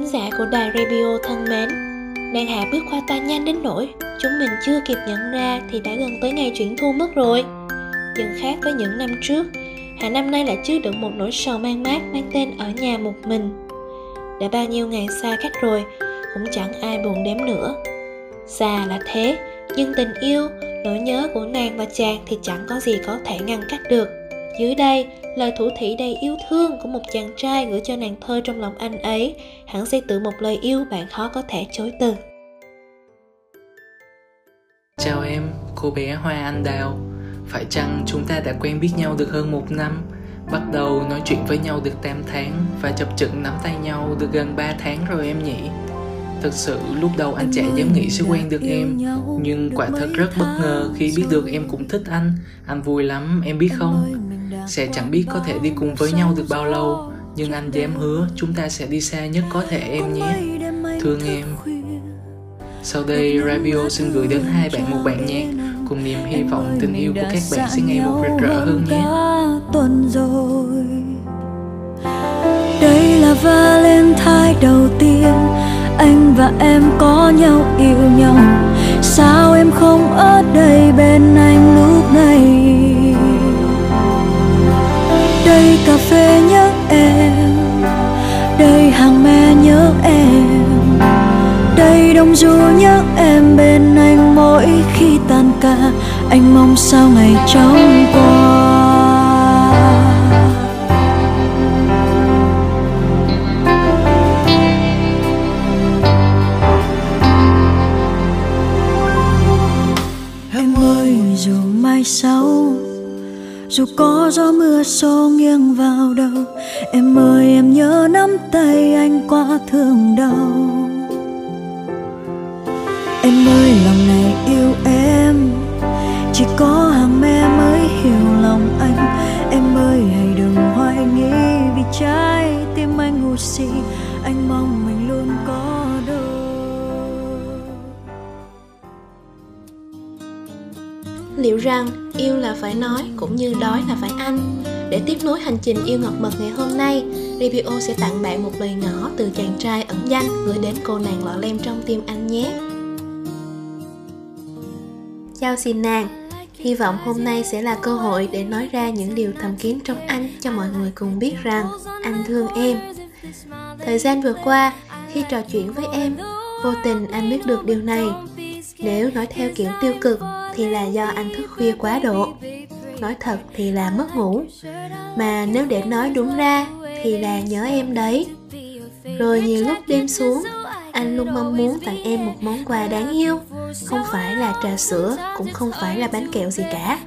thính giả của đài radio thân mến. Nàng Hạ bước qua ta nhanh đến nỗi Chúng mình chưa kịp nhận ra thì đã gần tới ngày chuyển thu mất rồi. Dần khác với những năm trước Hạ năm nay lại chứa đựng một nỗi sầu mang mát mang tên ở nhà một mình. Đã bao nhiêu ngày xa cách rồi Cũng chẳng ai buồn đếm nữa. Xa là thế Nhưng tình yêu, nỗi nhớ của nàng và chàng thì chẳng có gì có thể ngăn cách được. Dưới đây, lời thủ thỉ đầy yêu thương của một chàng trai gửi cho nàng thơ trong lòng anh ấy, hẳn sẽ tự một lời yêu bạn khó có thể chối từ. Chào em, cô bé Hoa Anh Đào. Phải chăng chúng ta đã quen biết nhau được hơn một năm? Bắt đầu nói chuyện với nhau được 8 tháng và chập chững nắm tay nhau được gần 3 tháng rồi em nhỉ? Thực sự lúc đầu anh chả dám nghĩ sẽ quen được em Nhưng quả thật rất bất ngờ khi biết được em cũng thích anh Anh vui lắm em biết không sẽ chẳng biết có thể đi cùng với nhau được bao lâu Nhưng anh dám hứa chúng ta sẽ đi xa nhất có thể em nhé. Thương em. Sau đây Rabio xin gửi đến hai bạn một bạn nhé. Cùng niềm hy vọng tình yêu của các bạn sẽ ngày một rực rỡ hơn nhé. tuần rồi. Đây là Valentine đầu tiên anh và em có nhau yêu nhau. Sao em không ở đây bên anh đây phê nhớ em. Đây hàng me nhớ em. Đây đông du nhớ em. Bên anh mỗi khi tan ca, anh mong sao ngày trong qua. Mai sau dù có gió mưa xô nghiêng vào đầu, em ơi, em nhớ nắm tay anh qua thương đau. Em ơi, lòng này yêu em, chỉ có hàng me mới hiểu lòng anh. Em ơi, hãy đừng hoài nghi vì trái tim anh ngu si, anh mong mình luôn có liệu rằng yêu là phải nói cũng như đói là phải ăn để tiếp nối hành trình yêu ngọt mật ngày hôm nay Revio sẽ tặng bạn một lời ngỏ từ chàng trai ẩn danh gửi đến cô nàng lọ lem trong tim anh nhé Chào xin nàng Hy vọng hôm nay sẽ là cơ hội để nói ra những điều thầm kín trong anh cho mọi người cùng biết rằng anh thương em. Thời gian vừa qua, khi trò chuyện với em, vô tình anh biết được điều này. Nếu nói theo kiểu tiêu cực thì là do anh thức khuya quá độ. Nói thật thì là mất ngủ. Mà nếu để nói đúng ra thì là nhớ em đấy. Rồi nhiều lúc đêm xuống, anh luôn mong muốn tặng em một món quà đáng yêu. Không phải là trà sữa, cũng không phải là bánh kẹo gì cả.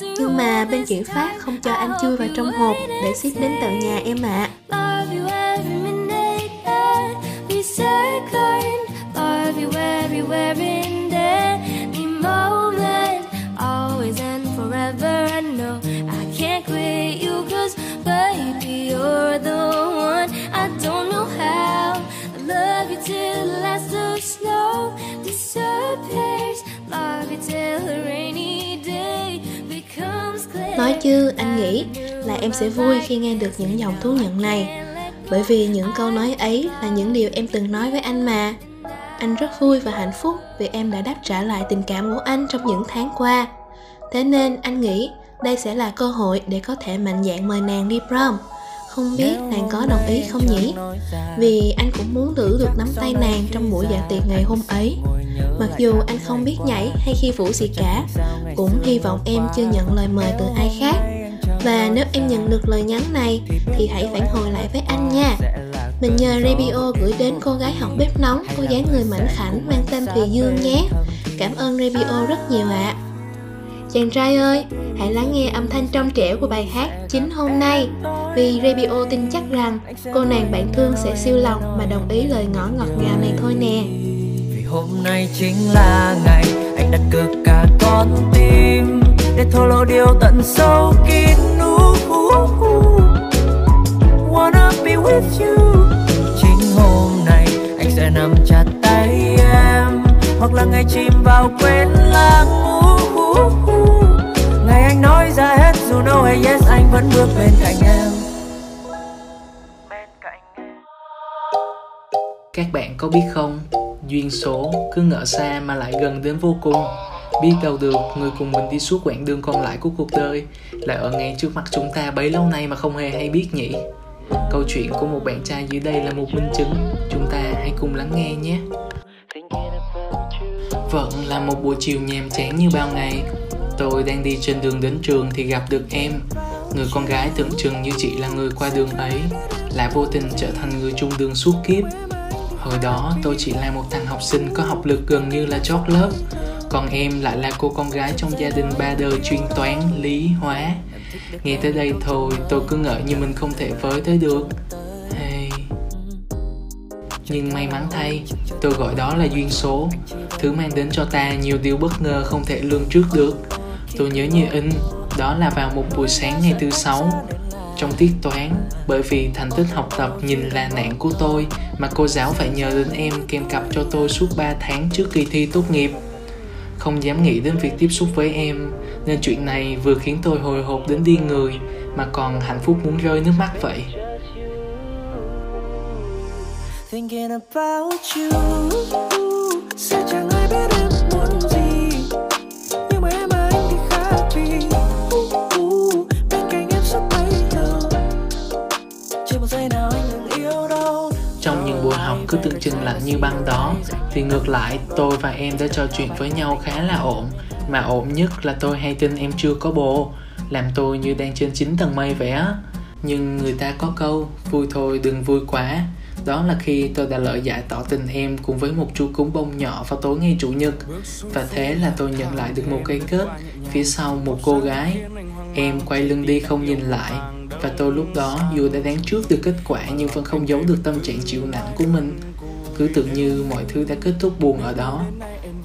Nhưng mà bên chuyển phát không cho anh chui vào trong hộp để ship đến tận nhà em ạ. à. Nói chứ, anh nghĩ là em sẽ vui khi nghe được những dòng thú nhận này. Bởi vì những câu nói ấy là những điều em từng nói với anh mà. Anh rất vui và hạnh phúc vì em đã đáp trả lại tình cảm của anh trong những tháng qua. Thế nên anh nghĩ đây sẽ là cơ hội để có thể mạnh dạn mời nàng đi prom không biết nàng có đồng ý không nhỉ? vì anh cũng muốn thử được nắm tay nàng trong buổi dạ tiệc ngày hôm ấy. Mặc dù anh không biết nhảy hay khi vũ gì cả cũng hy vọng em chưa nhận lời mời từ ai khác. Và nếu em nhận được lời nhắn này thì hãy phản hồi lại với anh nha. Mình nhờ Rebio gửi đến cô gái học bếp nóng có dáng người mảnh khảnh mang tên Thùy Dương nhé. Cảm ơn Rebio rất nhiều ạ. à. Chàng trai ơi, hãy lắng nghe âm thanh trong trẻo của bài hát chính hôm nay. Vì Rebio tin chắc rằng cô nàng bạn thương sẽ siêu lòng mà đồng ý lời ngỏ ngọt ngào này thôi nè. Vì hôm nay chính là ngày anh đặt cược cả con tim Để thổ lộ điều tận sâu kín Wanna be with you. Chính hôm nay anh sẽ nắm chặt tay em Hoặc là ngày chìm vào quên lãng ngủ ra hay yes, anh vẫn bước bên cạnh em. Các bạn có biết không? Duyên số cứ ngỡ xa mà lại gần đến vô cùng. Biết đâu được, người cùng mình đi suốt quãng đường còn lại của cuộc đời lại ở ngay trước mặt chúng ta bấy lâu nay mà không hề hay biết nhỉ? Câu chuyện của một bạn trai dưới đây là một minh chứng. Chúng ta hãy cùng lắng nghe nhé. Vẫn là một buổi chiều nhàm chán như bao ngày tôi đang đi trên đường đến trường thì gặp được em. Người con gái tưởng chừng như chị là người qua đường ấy, lại vô tình trở thành người chung đường suốt kiếp. Hồi đó tôi chỉ là một thằng học sinh có học lực gần như là chót lớp, còn em lại là cô con gái trong gia đình ba đời chuyên toán, lý, hóa. Nghe tới đây thôi, tôi cứ ngỡ như mình không thể với tới được. Hey. nhưng may mắn thay, tôi gọi đó là duyên số, thứ mang đến cho ta nhiều điều bất ngờ không thể lường trước được tôi nhớ như in đó là vào một buổi sáng ngày thứ sáu. Trong tiết toán bởi vì thành tích học tập nhìn là nạn của tôi mà cô giáo phải nhờ đến em kèm cặp cho tôi suốt 3 tháng trước kỳ thi tốt nghiệp. Không dám nghĩ đến việc tiếp xúc với em nên chuyện này vừa khiến tôi hồi hộp đến điên người mà còn hạnh phúc muốn rơi nước mắt vậy. Thinking about you, such a cứ như băng đó. Thì ngược lại, tôi và em đã trò chuyện với nhau khá là ổn. Mà ổn nhất là tôi hay tin em chưa có bồ, Làm tôi như đang trên chín tầng mây vậy á. Nhưng người ta có câu, Vui thôi, đừng vui quá. Đó là khi tôi đã lợi giải tỏ tình em cùng với một chú cúng bông nhỏ vào tối ngày chủ nhật. Và thế là tôi nhận lại được một cái kết phía sau một cô gái. Em quay lưng đi không nhìn lại. Và tôi lúc đó dù đã đoán trước được kết quả nhưng vẫn không giấu được tâm trạng chịu nặng của mình cứ tưởng như mọi thứ đã kết thúc buồn ở đó.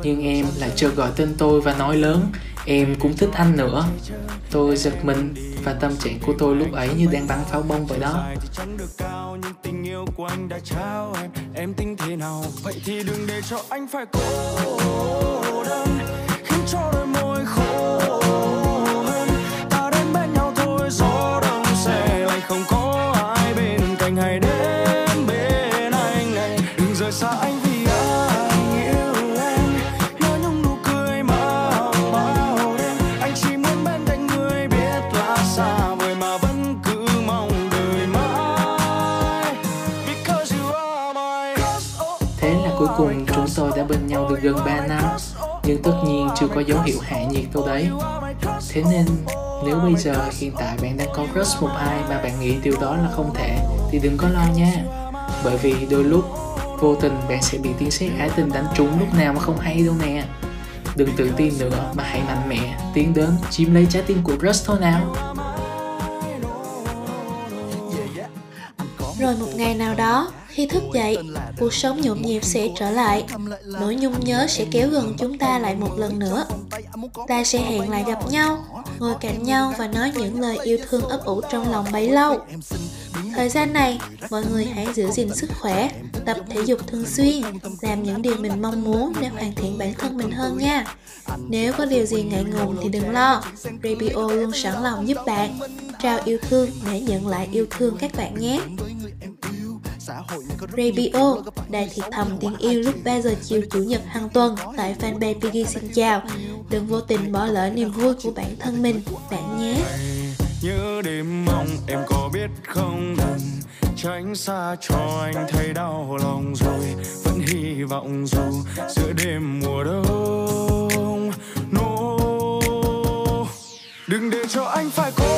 Nhưng em lại chợt gọi tên tôi và nói lớn, em cũng thích anh nữa. Tôi giật mình và tâm trạng của tôi lúc ấy như đang bắn pháo bông vậy đó. Em tính thế nào? Vậy thì đừng để cho anh phải cô đơn. Gần 3 năm, nhưng tất nhiên chưa có dấu hiệu hạ nhiệt đâu đấy. Thế nên, nếu bây giờ hiện tại bạn đang có crush một ai mà bạn nghĩ điều đó là không thể, thì đừng có lo nha. Bởi vì đôi lúc, vô tình bạn sẽ bị tiếng sét ái tình đánh trúng lúc nào mà không hay đâu nè. Đừng tự tin nữa mà hãy mạnh mẽ, tiến đến chiếm lấy trái tim của crush thôi nào. Rồi một ngày nào đó khi thức dậy, cuộc sống nhộn nhịp sẽ trở lại. Nỗi nhung nhớ sẽ kéo gần chúng ta lại một lần nữa. Ta sẽ hẹn lại gặp nhau, ngồi cạnh nhau và nói những lời yêu thương ấp ủ trong lòng bấy lâu. Thời gian này, mọi người hãy giữ gìn sức khỏe, tập thể dục thường xuyên, làm những điều mình mong muốn để hoàn thiện bản thân mình hơn nha. Nếu có điều gì ngại ngùng thì đừng lo, Radio luôn sẵn lòng giúp bạn. Trao yêu thương để nhận lại yêu thương các bạn nhé. Radio, đài thì thầm tiếng yêu lúc 3 giờ chiều chủ nhật hàng tuần. tại fanpage Piggy xin chào. Đừng vô tình bỏ lỡ niềm vui của bản thân mình, bạn nhé. Nhớ đêm mong em có biết không đừng tránh xa cho anh thấy đau lòng rồi vẫn hy vọng dù giữa đêm mùa đông. No. Đừng để cho anh phải cô